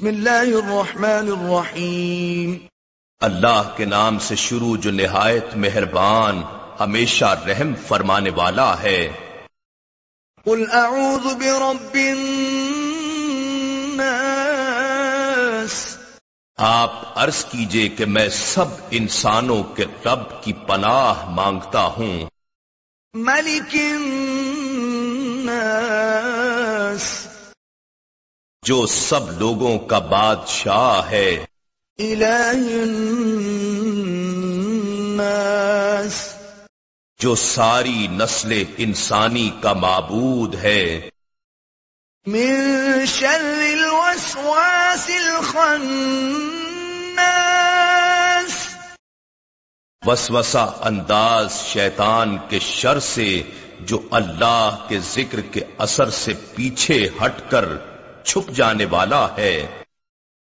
بسم اللہ الرحمن الرحیم۔ اللہ کے نام سے شروع جو نہایت مہربان ہمیشہ رحم فرمانے والا ہے۔ قل اعوذ برب الناس۔ آپ عرض کیجیے کہ میں سب انسانوں کے رب کی پناہ مانگتا ہوں۔ ملک الناس جو سب لوگوں کا بادشاہ ہے۔ الناس جو ساری نسل انسانی کا معبود ہے۔ من شر الوسواس الخناس وسوسہ انداز شیطان کے شر سے جو اللہ کے ذکر کے اثر سے پیچھے ہٹ کر چھپ جانے والا ہے۔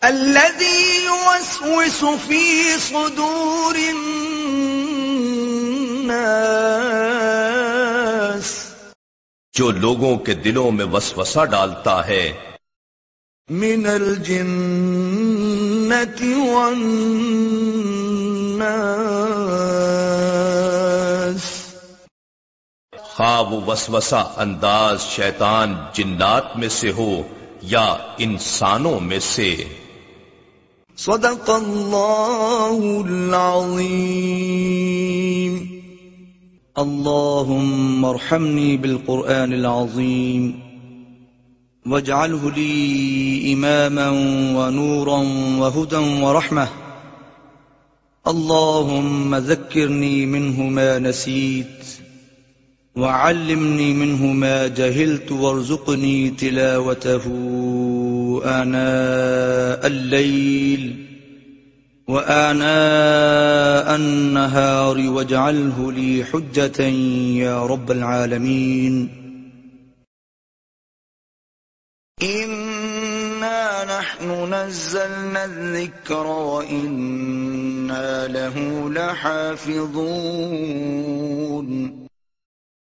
الذي يوسوس في صدور الناس۔ جو لوگوں کے دلوں میں وسوسہ ڈالتا ہے۔ من الجنة والناس۔ خواہ وہ وسوسہ انداز شیطان جنات میں سے ہو۔ یا انسانوں میں سے۔ صدق اللہ العظیم۔ اللهم ارحمني بالقرآن العظيم واجعله لي إماما ونورا وهدى ورحمة۔ اللهم ذكرني منه ما نسيت وعلمني منه ما جهلت وارزقني تلاوته آناء الليل وآناء النهار واجعله لي حجة يا رب العالمين. إنا نحن نزلنا الذكر وإنا له لحافظون.